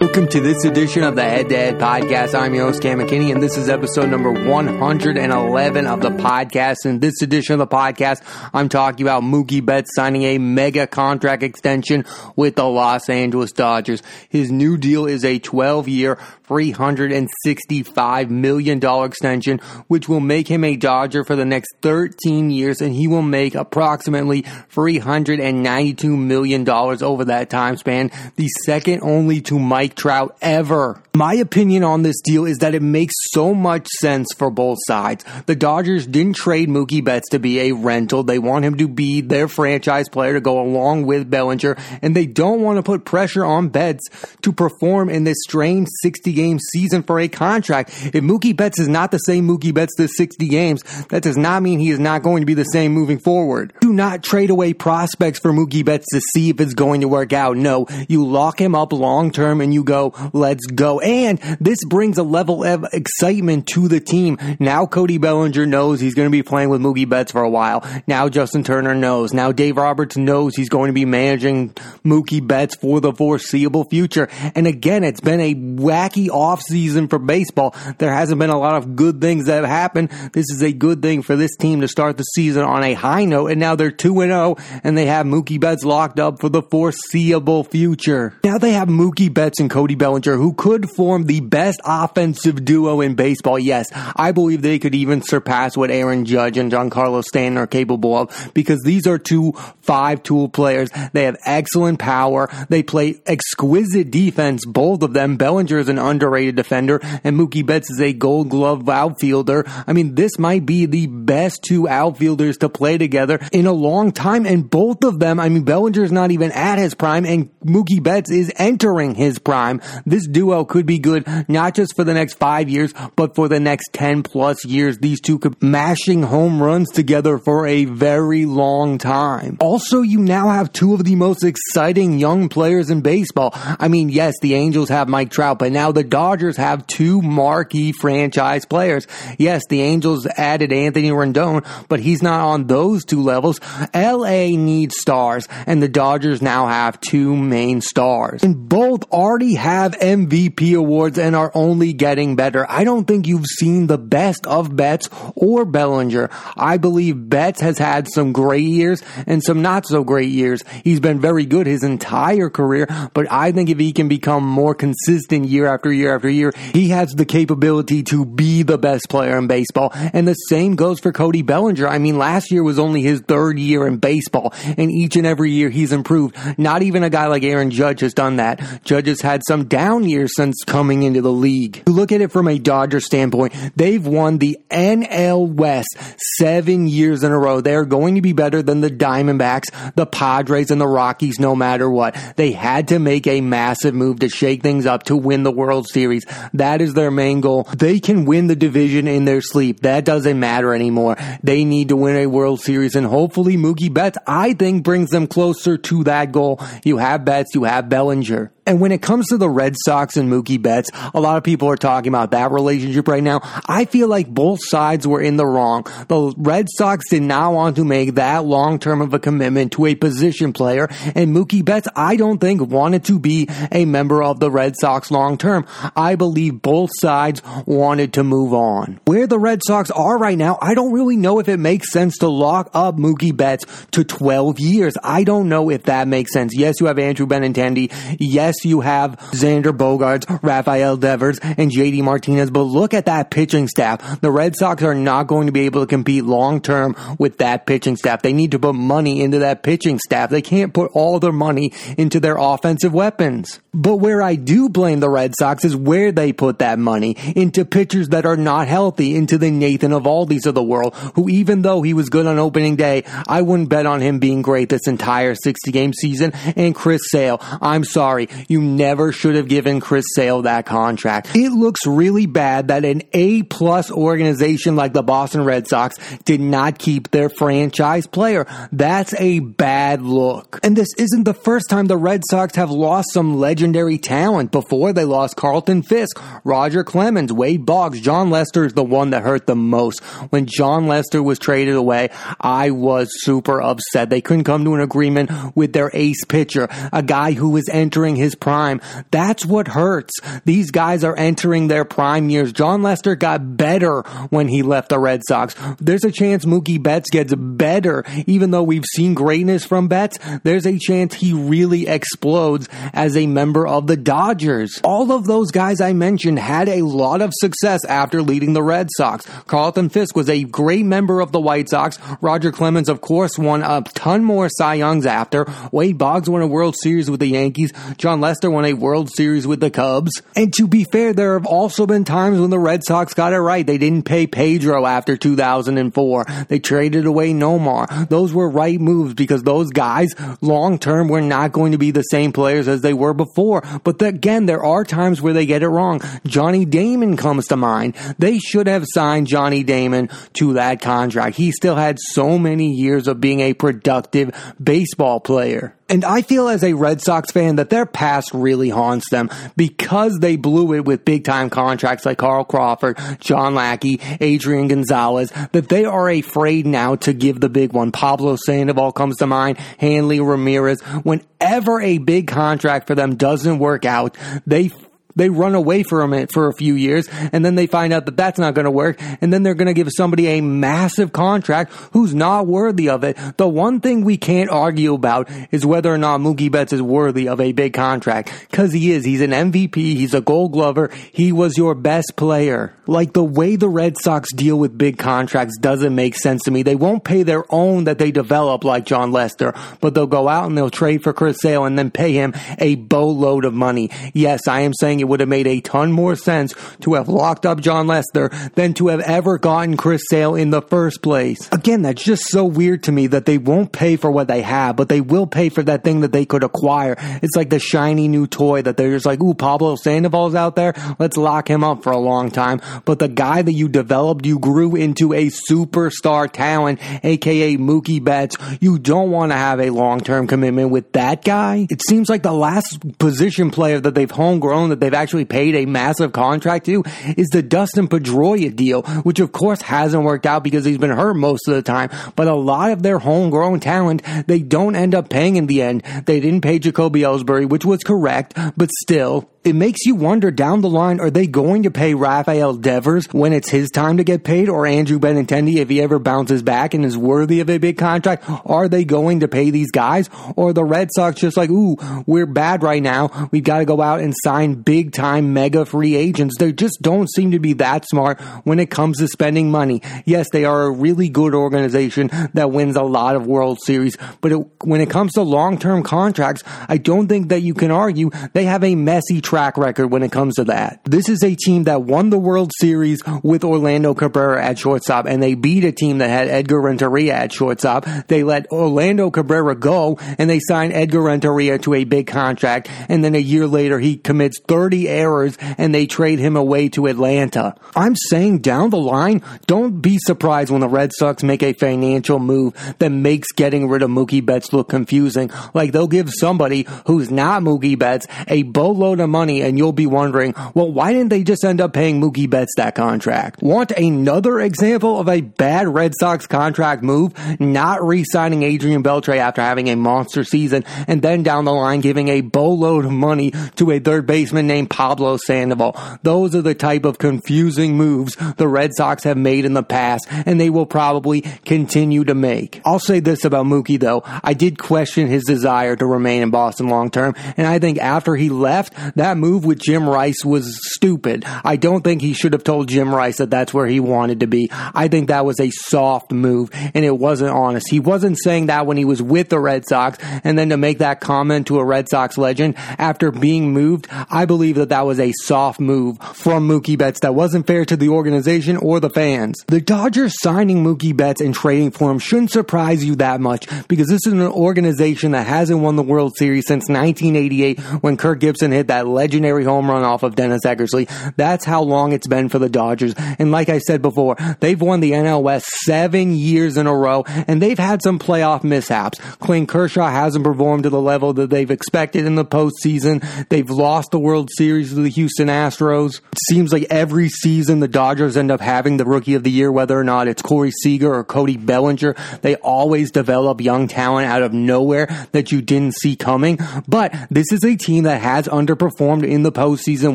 Welcome to this edition of the Head to Head Podcast. I'm your host, Cam McKinney, and this is episode number 111 of the podcast. In this edition of the podcast, I'm talking about Mookie Betts signing a mega contract extension with the Los Angeles Dodgers. His new deal is a 12 year, $365 million extension, which will make him a Dodger for the next 13 years, and he will make approximately $392 million over that time span, the second only to Mike Trout ever. My opinion on this deal is that it makes so much sense for both sides. The Dodgers didn't trade Mookie Betts to be a rental. They want him to be their franchise player to go along with Bellinger, and they don't want to put pressure on Betts to perform in this strange 60 game season for a contract. If Mookie Betts is not the same Mookie Betts this 60 games, that does not mean he is not going to be the same moving forward. Do not trade away prospects for Mookie Betts to see if it's going to work out. No, you lock him up long term and you go, let's go. And this brings a level of excitement to the team. Now Cody Bellinger knows he's going to be playing with Mookie Betts for a while. Now Justin Turner knows. Now Dave Roberts knows he's going to be managing Mookie Betts for the foreseeable future. And again, it's been a wacky offseason for baseball. There hasn't been a lot of good things that have happened. This is a good thing for this team to start the season on a high note. And now they're 2 0 and they have Mookie Betts locked up for the foreseeable future. Now they have Mookie Betts and Cody Bellinger who could form the best offensive duo in baseball. Yes, I believe they could even surpass what Aaron Judge and Giancarlo Stanton are capable of because these are two five tool players. They have excellent power. They play exquisite defense, both of them. Bellinger is an underrated defender and Mookie Betts is a gold glove outfielder. I mean, this might be the best two outfielders to play together in a long time. And both of them, I mean, Bellinger is not even at his prime and Mookie Betts is entering his prime. This duo could be good, not just for the next five years, but for the next 10 plus years. These two could mashing home runs together for a very long time. Also, you now have two of the most exciting young players in baseball. I mean, yes, the Angels have Mike Trout, but now the Dodgers have two marquee franchise players. Yes, the Angels added Anthony Rendon, but he's not on those two levels. LA needs stars, and the Dodgers now have two main stars. And both already have MVP awards and are only getting better. I don't think you've seen the best of Betts or Bellinger. I believe Betts has had some great years and some not so great years. He's been very good his entire career, but I think if he can become more consistent year after year after year, he has the capability to be the best player in baseball. And the same goes for Cody Bellinger. I mean, last year was only his third year in baseball, and each and every year he's improved. Not even a guy like Aaron Judge has done that. Judge has had some down years since coming into the league. You look at it from a Dodger standpoint, they've won the NL West seven years in a row. They're going to be better than the Diamondbacks, the Padres, and the Rockies no matter what. They had to make a massive move to shake things up to win the World Series. That is their main goal. They can win the division in their sleep. That doesn't matter anymore. They need to win a World Series and hopefully Mookie Betts, I think, brings them closer to that goal. You have Betts, you have Bellinger. And when it comes to the Red Sox and Mookie Betts, a lot of people are talking about that relationship right now. I feel like both sides were in the wrong. The Red Sox did not want to make that long term of a commitment to a position player, and Mookie Betts, I don't think, wanted to be a member of the Red Sox long term. I believe both sides wanted to move on. Where the Red Sox are right now, I don't really know if it makes sense to lock up Mookie Betts to 12 years. I don't know if that makes sense. Yes, you have Andrew Benintendi. Yes, you have Xander Bogaerts, Rafael Devers, and JD Martinez, but look at that pitching staff. The Red Sox are not going to be able to compete long term with that pitching staff. They need to put money into that pitching staff. They can't put all their money into their offensive weapons. But where I do blame the Red Sox is where they put that money into pitchers that are not healthy, into the Nathan Eovaldi's of the world, who even though he was good on opening day, I wouldn't bet on him being great this entire 60 game season. And Chris Sale, I'm sorry, you never should have given Chris Sale that contract. It looks really bad that an A plus organization like the Boston Red Sox did not keep their franchise player. That's a bad look. And this isn't the first time the Red Sox have lost some legendary talent. Before they lost Carlton Fisk, Roger Clemens, Wade Boggs, Jon Lester is the one that hurt the most. When Jon Lester was traded away, I was super upset. They couldn't come to an agreement with their ace pitcher, a guy who was entering his his prime. That's what hurts. These guys are entering their prime years. Jon Lester got better when he left the Red Sox. There's a chance Mookie Betts gets better, even though we've seen greatness from Betts. There's a chance he really explodes as a member of the Dodgers. All of those guys I mentioned had a lot of success after leading the Red Sox. Carlton Fisk was a great member of the White Sox. Roger Clemens, of course, won a ton more Cy Youngs after. Wade Boggs won a World Series with the Yankees. Lester won a World Series with the Cubs. And to be fair, there have also been times when the Red Sox got it right. They didn't pay Pedro after 2004. They traded away Nomar. Those were right moves because those guys, long term, were not going to be the same players as they were before. But again, there are times where they get it wrong. Johnny Damon comes to mind. They should have signed Johnny Damon to that contract. He still had so many years of being a productive baseball player. And I feel as a Red Sox fan that their past really haunts them because they blew it with big time contracts like Carl Crawford, John Lackey, Adrian Gonzalez, that they are afraid now to give the big one. Pablo Sandoval comes to mind, Hanley Ramirez. Whenever a big contract for them doesn't work out, they they run away from it for a few years and then they find out that that's not going to work and then they're going to give somebody a massive contract who's not worthy of it. The one thing we can't argue about is whether or not Mookie Betts is worthy of a big contract because he is. He's an MVP. He's a gold glover. He was your best player. Like the way the Red Sox deal with big contracts doesn't make sense to me. They won't pay their own that they develop like Jon Lester, but they'll go out and they'll trade for Chris Sale and then pay him a boatload of money. Yes, I am saying it would have made a ton more sense to have locked up Jon Lester than to have ever gotten Chris Sale in the first place. Again, that's just so weird to me that they won't pay for what they have, but they will pay for that thing that they could acquire. It's like the shiny new toy that they're just like, ooh, Pablo Sandoval's out there. Let's lock him up for a long time. But the guy that you developed, you grew into a superstar talent, aka Mookie Betts. You don't want to have a long-term commitment with that guy. It seems like the last position player that they've homegrown that they've actually paid a massive contract to is the Dustin Pedroia deal, which of course hasn't worked out because he's been hurt most of the time. But a lot of their homegrown talent, they don't end up paying in the end. They didn't pay Jacoby Ellsbury, which was correct, but still, it makes you wonder down the line, are they going to pay Rafael Devers when it's his time to get paid or Andrew Benintendi if he ever bounces back and is worthy of a big contract? Are they going to pay these guys or the Red Sox just like, ooh, we're bad right now. We've got to go out and sign big time mega free agents. They just don't seem to be that smart when it comes to spending money. Yes, they are a really good organization that wins a lot of World Series, but it, when it comes to long term contracts, I don't think that you can argue they have a messy track record when it comes to that. This is a team that won the World Series with Orlando Cabrera at shortstop, and they beat a team that had Edgar Renteria at shortstop. They let Orlando Cabrera go, and they signed Edgar Renteria to a big contract, and then a year later he commits 30 errors, and they trade him away to Atlanta. I'm saying down the line, don't be surprised when the Red Sox make a financial move that makes getting rid of Mookie Betts look confusing. Like they'll give somebody who's not Mookie Betts a boatload of money money and you'll be wondering, well, why didn't they just end up paying Mookie Betts that contract? Want another example of a bad Red Sox contract move? Not re-signing Adrian Beltre after having a monster season and then down the line giving a boatload of money to a third baseman named Pablo Sandoval. Those are the type of confusing moves the Red Sox have made in the past and they will probably continue to make. I'll say this about Mookie though. I did question his desire to remain in Boston long term and I think after he left, that that move with Jim Rice was stupid. I don't think he should have told Jim Rice that that's where he wanted to be. I think that was a soft move and it wasn't honest. He wasn't saying that when he was with the Red Sox and then to make that comment to a Red Sox legend after being moved, I believe that that was a soft move from Mookie Betts that wasn't fair to the organization or the fans. The Dodgers signing Mookie Betts and trading for him shouldn't surprise you that much because this is an organization that hasn't won the World Series since 1988 when Kirk Gibson hit that legendary home run off of Dennis Eckersley. That's how long it's been for the Dodgers. And like I said before, they've won the NL West seven years in a row, and they've had some playoff mishaps. Clayton Kershaw hasn't performed to the level that they've expected in the postseason. They've lost the World Series to the Houston Astros. It seems like every season the Dodgers end up having the rookie of the year, whether or not it's Corey Seager or Cody Bellinger. They always develop young talent out of nowhere that you didn't see coming. But this is a team that has underperformed in the postseason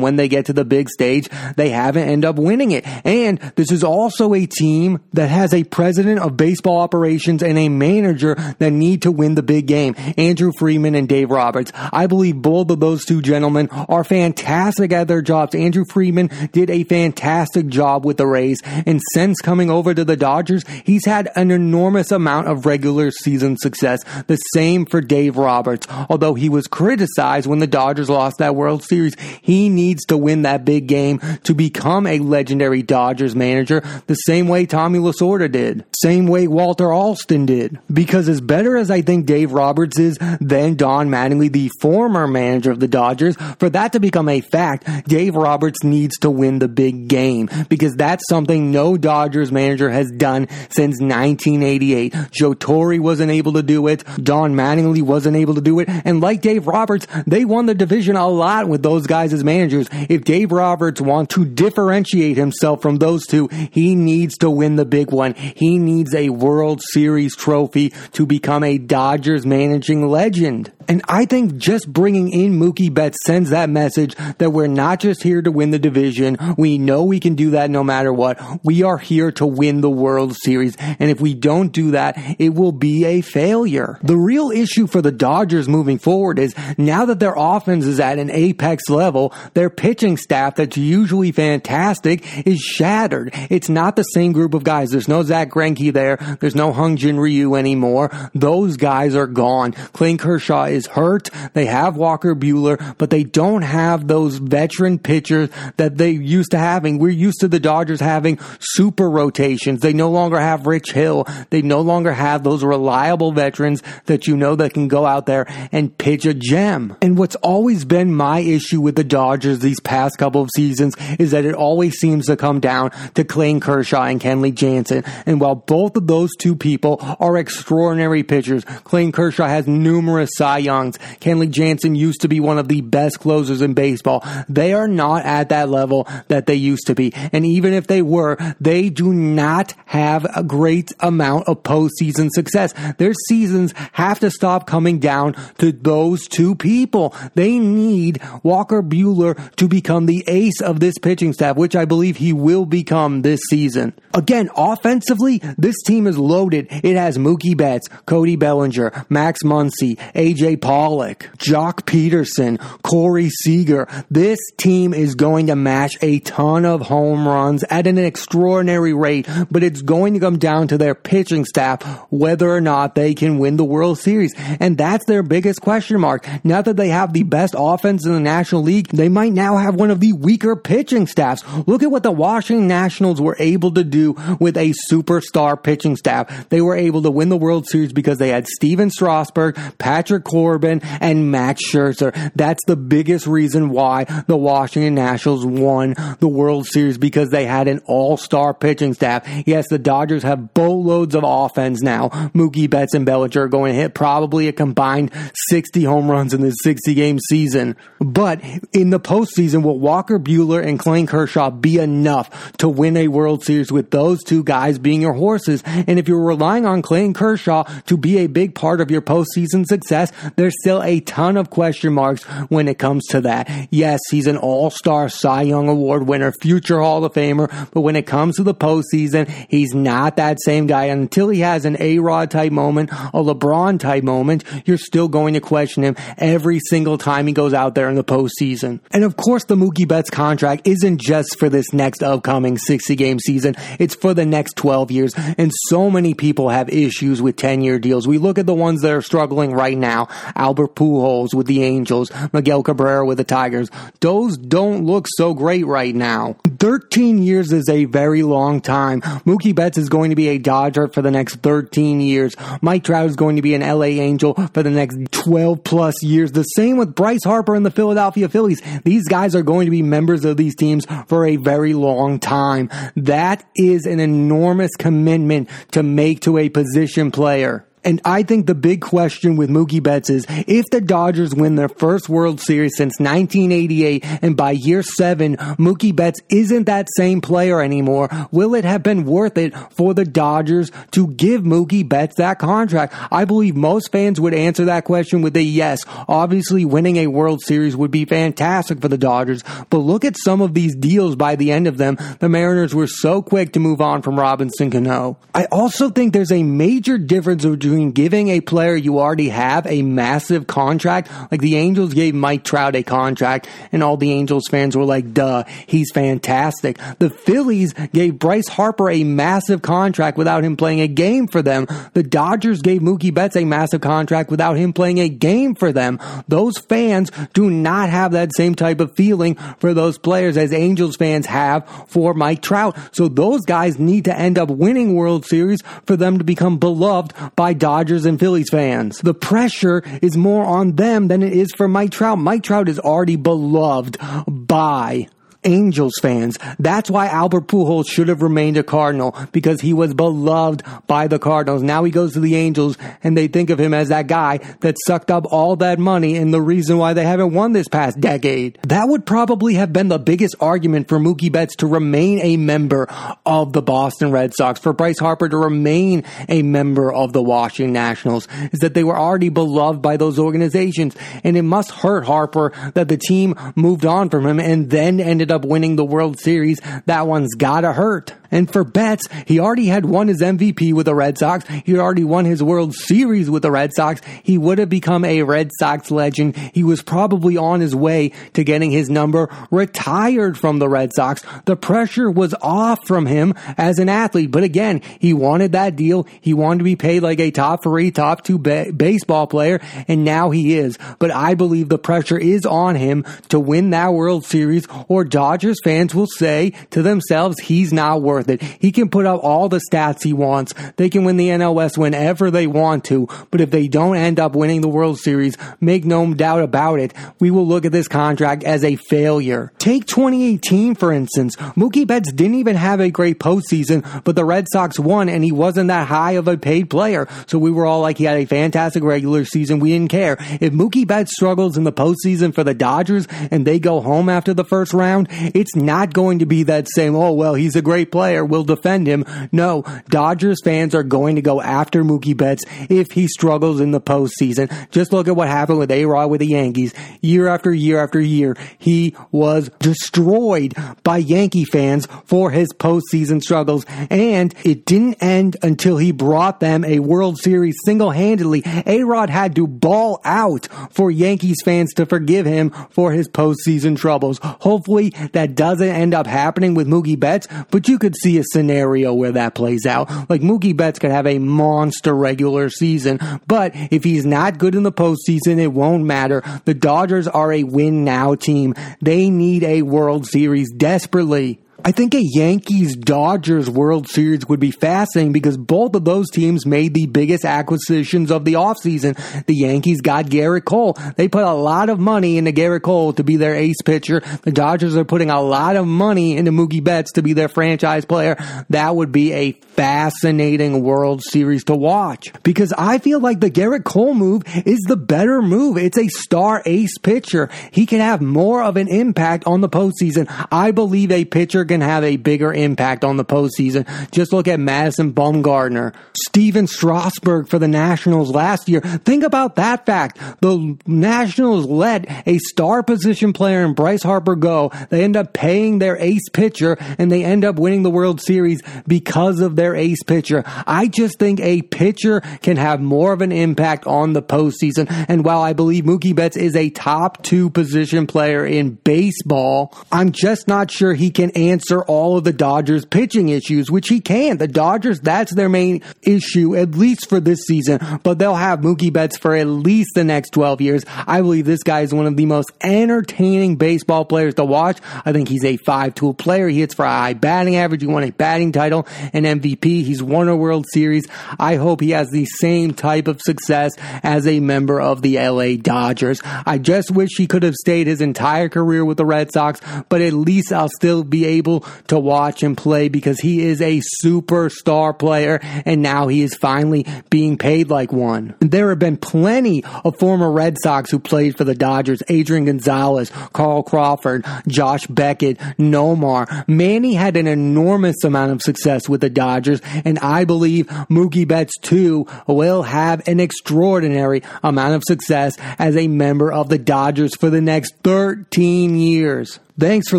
when they get to the big stage. They haven't end up winning it. And this is also a team that has a president of baseball operations and a manager that need to win the big game. Andrew Friedman and Dave Roberts. I believe both of those two gentlemen are fantastic at their jobs. Andrew Friedman did a fantastic job with the Rays. And since coming over to the Dodgers, he's had an enormous amount of regular season success. The same for Dave Roberts. Although he was criticized when the Dodgers lost that World Series, he needs to win that big game to become a legendary Dodgers manager the same way Tommy Lasorda did. Same way Walter Alston did. Because as better as I think Dave Roberts is than Don Mattingly, the former manager of the Dodgers, for that to become a fact, Dave Roberts needs to win the big game because that's something no Dodgers manager has done since 1988. Joe Torre wasn't able to do it. Don Mattingly wasn't able to do it. And like Dave Roberts, they won the division a lot with those guys as managers. If Dave Roberts wants to differentiate himself from those two, he needs to win the big one. He needs a World Series trophy to become a Dodgers managing legend. And I think just bringing in Mookie Betts sends that message that we're not just here to win the division. We know we can do that no matter what. We are here to win the World Series. And if we don't do that, it will be a failure. The real issue for the Dodgers moving forward is now that their offense is at an apex level, their pitching staff that's usually fantastic is shattered. It's not the same group of guys. There's no Zack Greinke there. There's no Hyun Jin Ryu anymore. Those guys are gone. Clayton Kershaw is hurt. They have Walker Buehler, but they don't have those veteran pitchers that they used to having. We're used to the Dodgers having super rotations. They no longer have Rich Hill. They no longer have those reliable veterans that you know that can go out there and pitch a gem. And what's always been my issue with the Dodgers these past couple of seasons is that it always seems to come down to Clayton Kershaw and Kenley Jansen. And while both of those two people are extraordinary pitchers, Clayton Kershaw has numerous Cy Youngs. Kenley Jansen used to be one of the best closers in baseball. They are not at that level that they used to be. And even if they were, they do not have a great amount of postseason success. Their seasons have to stop coming down to those two people. They need Walker Buehler to become the ace of this pitching staff, which I believe he will become this season. Again, offensively, this team is loaded. It has Mookie Betts, Cody Bellinger, Max Muncy, AJ Pollock, Joc Pederson, Corey Seager. This team is going to match a ton of home runs at an extraordinary rate, but it's going to come down to their pitching staff whether or not they can win the World Series. And that's their biggest question mark. Now that they have the best offense in the National League, they might now have one of the weaker pitching staffs. Look at what the Washington Nationals were able to do with a superstar pitching staff. They were able to win the World Series because they had Stephen Strasburg, Patrick Corbin, and Max Scherzer. That's the biggest reason why the Washington Nationals won the World Series because they had an all-star pitching staff. Yes, the Dodgers have boatloads of offense now. Mookie Betts and Bellinger are going to hit probably a combined 60 home runs in this 60 game season. But in the postseason, will Walker Buehler and Clayton Kershaw be enough to win a World Series with those two guys being your horses? And if you're relying on Clayton Kershaw to be a big part of your postseason success, there's still a ton of question marks when it comes to that. Yes, he's an all-star Cy Young Award winner, future Hall of Famer, but when it comes to the postseason, he's not that same guy. Until he has an A-Rod type moment, a LeBron type moment, you're still going to question him every single time he goes out there in the postseason. And of course, the Mookie Betts contract isn't just for this next upcoming 60 game season. It's for the next 12 years. And so many people have issues with 10 year deals. We look at the ones that are struggling right now Albert Pujols with the Angels, Miguel Cabrera with the Tigers. Those don't look so great right now. 13 years is a very long time. Mookie Betts is going to be a Dodger for the next 13 years. Mike Trout is going to be an LA Angel for the next 12 plus years. The same with Bryce Harper and the Philadelphia Phillies. These guys are going to be members of these teams for a very long time. That is an enormous commitment to make to a position player. And I think the big question with Mookie Betts is if the Dodgers win their first World Series since 1988 and by year seven, Mookie Betts isn't that same player anymore, will it have been worth it for the Dodgers to give Mookie Betts that contract? I believe most fans would answer that question with a yes. Obviously, winning a World Series would be fantastic for the Dodgers, but look at some of these deals by the end of them. The Mariners were so quick to move on from Robinson Cano. I also think there's a major difference between between giving a player you already have a massive contract, like the Angels gave Mike Trout a contract, and all the Angels fans were like, duh, he's fantastic. The Phillies gave Bryce Harper a massive contract without him playing a game for them. The Dodgers gave Mookie Betts a massive contract without him playing a game for them. Those fans do not have that same type of feeling for those players as Angels fans have for Mike Trout. So those guys need to end up winning World Series for them to become beloved by Dodgers and Phillies fans. The pressure is more on them than it is for Mike Trout. Mike Trout is already beloved by Angels fans. That's why Albert Pujols should have remained a Cardinal because he was beloved by the Cardinals. Now he goes to the Angels and they think of him as that guy that sucked up all that money and the reason why they haven't won this past decade. That would probably have been the biggest argument for Mookie Betts to remain a member of the Boston Red Sox, for Bryce Harper to remain a member of the Washington Nationals, is that they were already beloved by those organizations. And it must hurt Harper that the team moved on from him and then ended up up winning the World Series, that one's gotta hurt. And for Betts, he already had won his MVP with the Red Sox. He already won his World Series with the Red Sox. He would have become a Red Sox legend. He was probably on his way to getting his number retired from the Red Sox. The pressure was off from him as an athlete. But again, he wanted that deal. He wanted to be paid like a top three, top two ba- baseball player. And now he is. But I believe the pressure is on him to win that World Series or Dodgers fans will say to themselves, he's not worth worth it. He can put up all the stats he wants. They can win the NL West whenever they want to. But if they don't end up winning the World Series, make no doubt about it, we will look at this contract as a failure. Take 2018, for instance. Mookie Betts didn't even have a great postseason, but the Red Sox won and he wasn't that high of a paid player. So we were all like, he had a fantastic regular season. We didn't care. If Mookie Betts struggles in the postseason for the Dodgers and they go home after the first round, it's not going to be that same, oh, well, he's a great player player will defend him. No, Dodgers fans are going to go after Mookie Betts if he struggles in the postseason. Just look at what happened with A-Rod with the Yankees. Year after year after year, he was destroyed by Yankee fans for his postseason struggles. And it didn't end until he brought them a World Series single-handedly. A-Rod had to ball out for Yankees fans to forgive him for his postseason troubles. Hopefully that doesn't end up happening with Mookie Betts, but you could see a scenario where that plays out. Like Mookie Betts could have a monster regular season, but if he's not good in the postseason, it won't matter. The Dodgers are a win now team. They need a World Series desperately. I think a Yankees Dodgers World Series would be fascinating because both of those teams made the biggest acquisitions of the offseason. The Yankees got Gerrit Cole. They put a lot of money into Gerrit Cole to be their ace pitcher. The Dodgers are putting a lot of money into Mookie Betts to be their franchise player. That would be a fascinating World Series to watch because I feel like the Gerrit Cole move is the better move. It's a star ace pitcher. He can have more of an impact on the postseason. I believe a pitcher can have a bigger impact on the postseason. Just look at Madison Bumgarner, Stephen Strasburg for the Nationals last year. Think about that fact. The Nationals let a star position player in Bryce Harper go. They end up paying their ace pitcher and they end up winning the World Series because of their ace pitcher. I just think a pitcher can have more of an impact on the postseason. And while I believe Mookie Betts is a top two position player in baseball, I'm just not sure he can answer answer all of the Dodgers pitching issues, which he can. The Dodgers, that's their main issue, at least for this season, but they'll have Mookie Betts for at least the next 12 years. I believe this guy is one of the most entertaining baseball players to watch. I think he's a five tool player. He hits for a high batting average. He won a batting title, an MVP. He's won a World Series. I hope he has the same type of success as a member of the LA Dodgers. I just wish he could have stayed his entire career with the Red Sox, but at least I'll still be able to watch him play because he is a superstar player and now he is finally being paid like one. There have been plenty of former Red Sox who played for the Dodgers. Adrian Gonzalez, Carl Crawford, Josh Beckett, Nomar. Manny had an enormous amount of success with the Dodgers and I believe Mookie Betts too will have an extraordinary amount of success as a member of the Dodgers for the next 13 years. Thanks for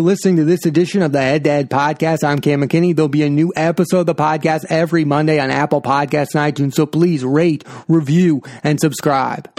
listening to this edition of the Head to Podcast. I'm Cam McKinney. There'll be a new episode of the podcast every Monday on Apple Podcasts and iTunes. So please rate, review, and subscribe.